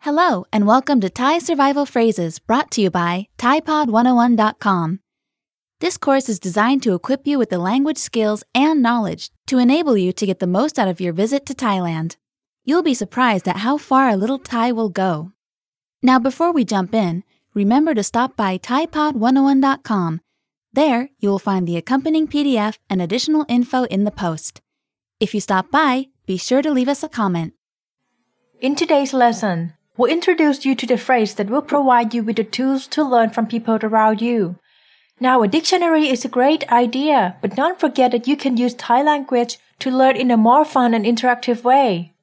Hello, and welcome to Thai Survival Phrases brought to you by ThaiPod101.com. This course is designed to equip you with the language skills and knowledge to enable you to get the most out of your visit to Thailand. You'll be surprised at how far a little Thai will go. Now, before we jump in, remember to stop by ThaiPod101.com. There, you will find the accompanying PDF and additional info in the post. If you stop by, be sure to leave us a comment. In today's lesson, we'll introduce you to the phrase that will provide you with the tools to learn from people around you. Now, a dictionary is a great idea, but don't forget that you can use Thai language to learn in a more fun and interactive way.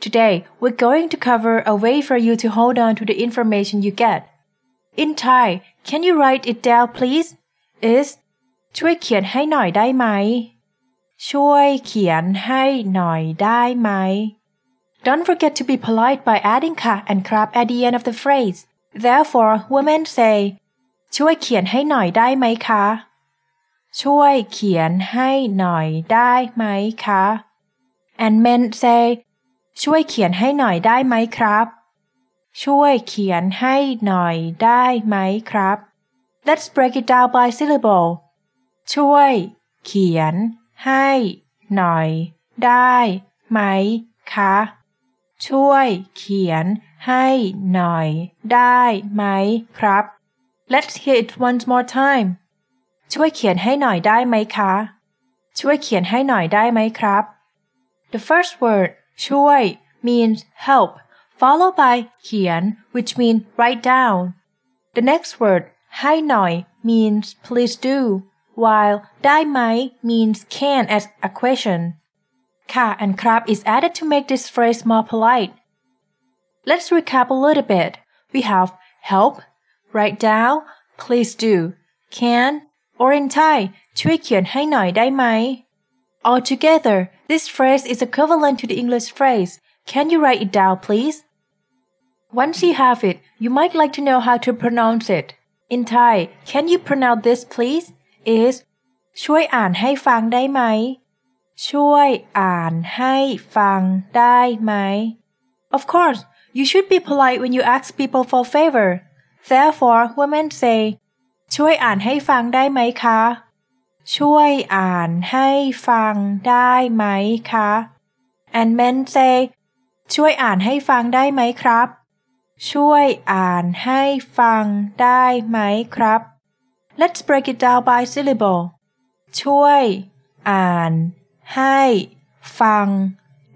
Today, we're going to cover a way for you to hold on to the information you get. In Thai, can you write it down please? Is ช่วยเขียนให้หน่อยได้ไหม ช่วยเขียนให้หน่อยได้ไหม Don't forget to be polite by adding ka and krap at the end of the phrase. Therefore, women say ช่วยเขียนให้หน่อยได้ไหมคะ ช่วยเขียนให้หน่อยได้ไหมคะ and men say ช่วยเขียนให้หน่อยได้ไหมครับ ช่วยเขียนให้หน่อยได้ไหมครับ Let's break it down by syllable ช่วย เขียน ให้ หน่อย ได้ไหมคะ ช่วย เขียน ให้หน่อย ได้ไหมครับ Let's hear it once more time ช่วยเขียนให้หน่อยได้ไหมคะ ช่วยเขียนให้หน่อยได้ไหมครับ The first word ช่วย means help followed by เขียน which means write down The next word ให้หน่อย means please do while ได้ไหม means can as a question ค่ะ and ครับ is added to make this phrase more polite Let's recap a little bit we have help write down please do can or in Thai ช่วยเขียนให้หน่อยได้ไหม Altogether, this phrase is equivalent to the English phrase Can you write it down please? Once you have it, you might like to know how to pronounce it. In Thai, can you pronounce this please? Is ช่วยอ่านให้ฟังได้ไหม ช่วยอ่านให้ฟังได้ไหม Of course, you should be polite when you ask people for favor. Therefore, women say ช่วยอ่านให้ฟังได้ไหมคะ ช่วยอ่านให้ฟังได้ไหมคะ and men say ช่วยอ่านให้ฟังได้ไหมครับ ช่วยอ่านให้ฟังได้ไหมครับ Let's break it down by syllable ช่วย อ่าน ให้ ฟัง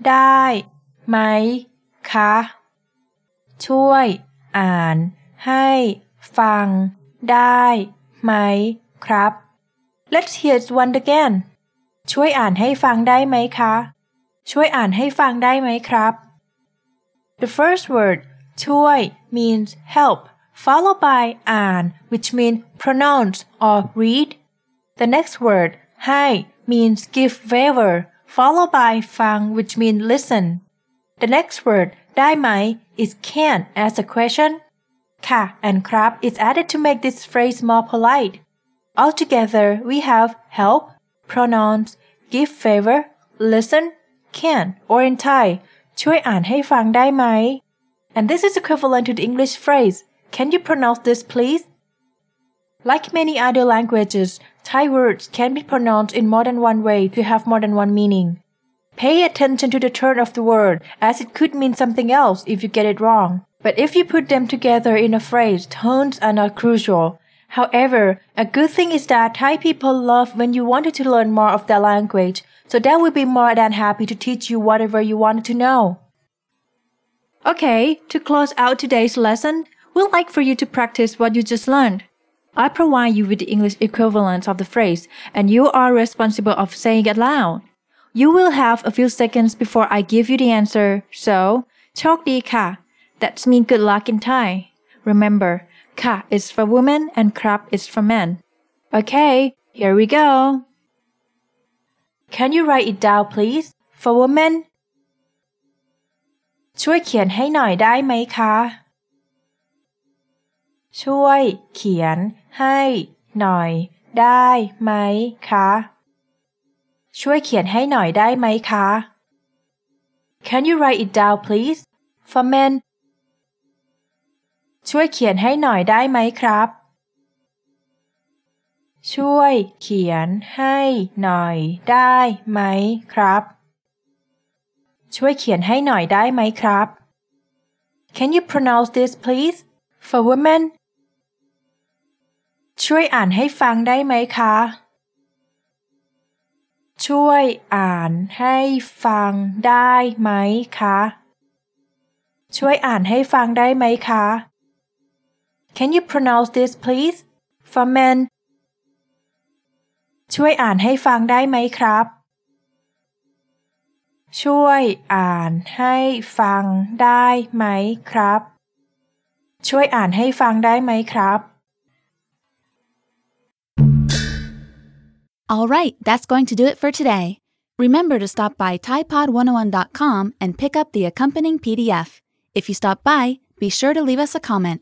ได้ ไหม คะ ช่วย อ่าน ให้ ฟัง ได้ ไหม ครับ Let's hear it once again ช่วยอ่านให้ฟังได้ไหมคะ ช่วยอ่านให้ฟังได้ไหมครับ The first word ช่วย means help followed by อ่าน which means pronounce or read The next word ให้ means give favor followed by ฟัง which means listen The next word ได้ไหม is can as a question ค่ะ and ครับ is added to make this phrase more polite Altogether we have help pronounce give favor listen can or in Thai ช่วยอ่านให้ฟังได้ไหม and this is equivalent to the English phrase can you pronounce this please like many other languages Thai words can be pronounced in more than one way to have more than one meaning Pay attention to the turn of the word as it could mean something else if you get it wrong. But if you put them together in a phrase, tones are not crucial. However, a good thing is that Thai people love when you wanted to learn more of their language, so they will be more than happy to teach you whatever you wanted to know. Okay, to close out today's lesson, we'd like for you to practice what you just learned. I provide you with the English equivalent of the phrase, and you are responsible of saying it loud. You will have a few seconds before I give you the answer, so โชคดีค่ะ that means good luck in Thai. Remember, ka is for woman and krab is for man. Okay, here we go. Can you write it down please? For woman ช่วยเขียนให้หน่อยได้ไหมคะ ช่วยเขียนให้หน่อยได้ไหมคะ ช่วยเขียนให้หน่อยได้ไหมคะ Can you write it down please? For men ช่วยเขียนให้หน่อยได้ไหมครับ ช่วยเขียนให้หน่อยได้ไหมครับ ช่วยเขียนให้หน่อยได้ไหมครับ Can you pronounce this please for women ช่วยอ่านให้ฟังได้ไหมคะ ช่วยอ่านให้ฟังได้ไหมคะ ช่วยอ่านให้ฟังได้ไหมคะ Can you pronounce this please? for men? ช่วยอ่านให้ฟังได้ไหมครับ ช่วยอ่านให้ฟังได้ไหมครับ All right, that's going to do it for today. Remember to stop by ThaiPod101.com and pick up the accompanying PDF. If you stop by, be sure to leave us a comment.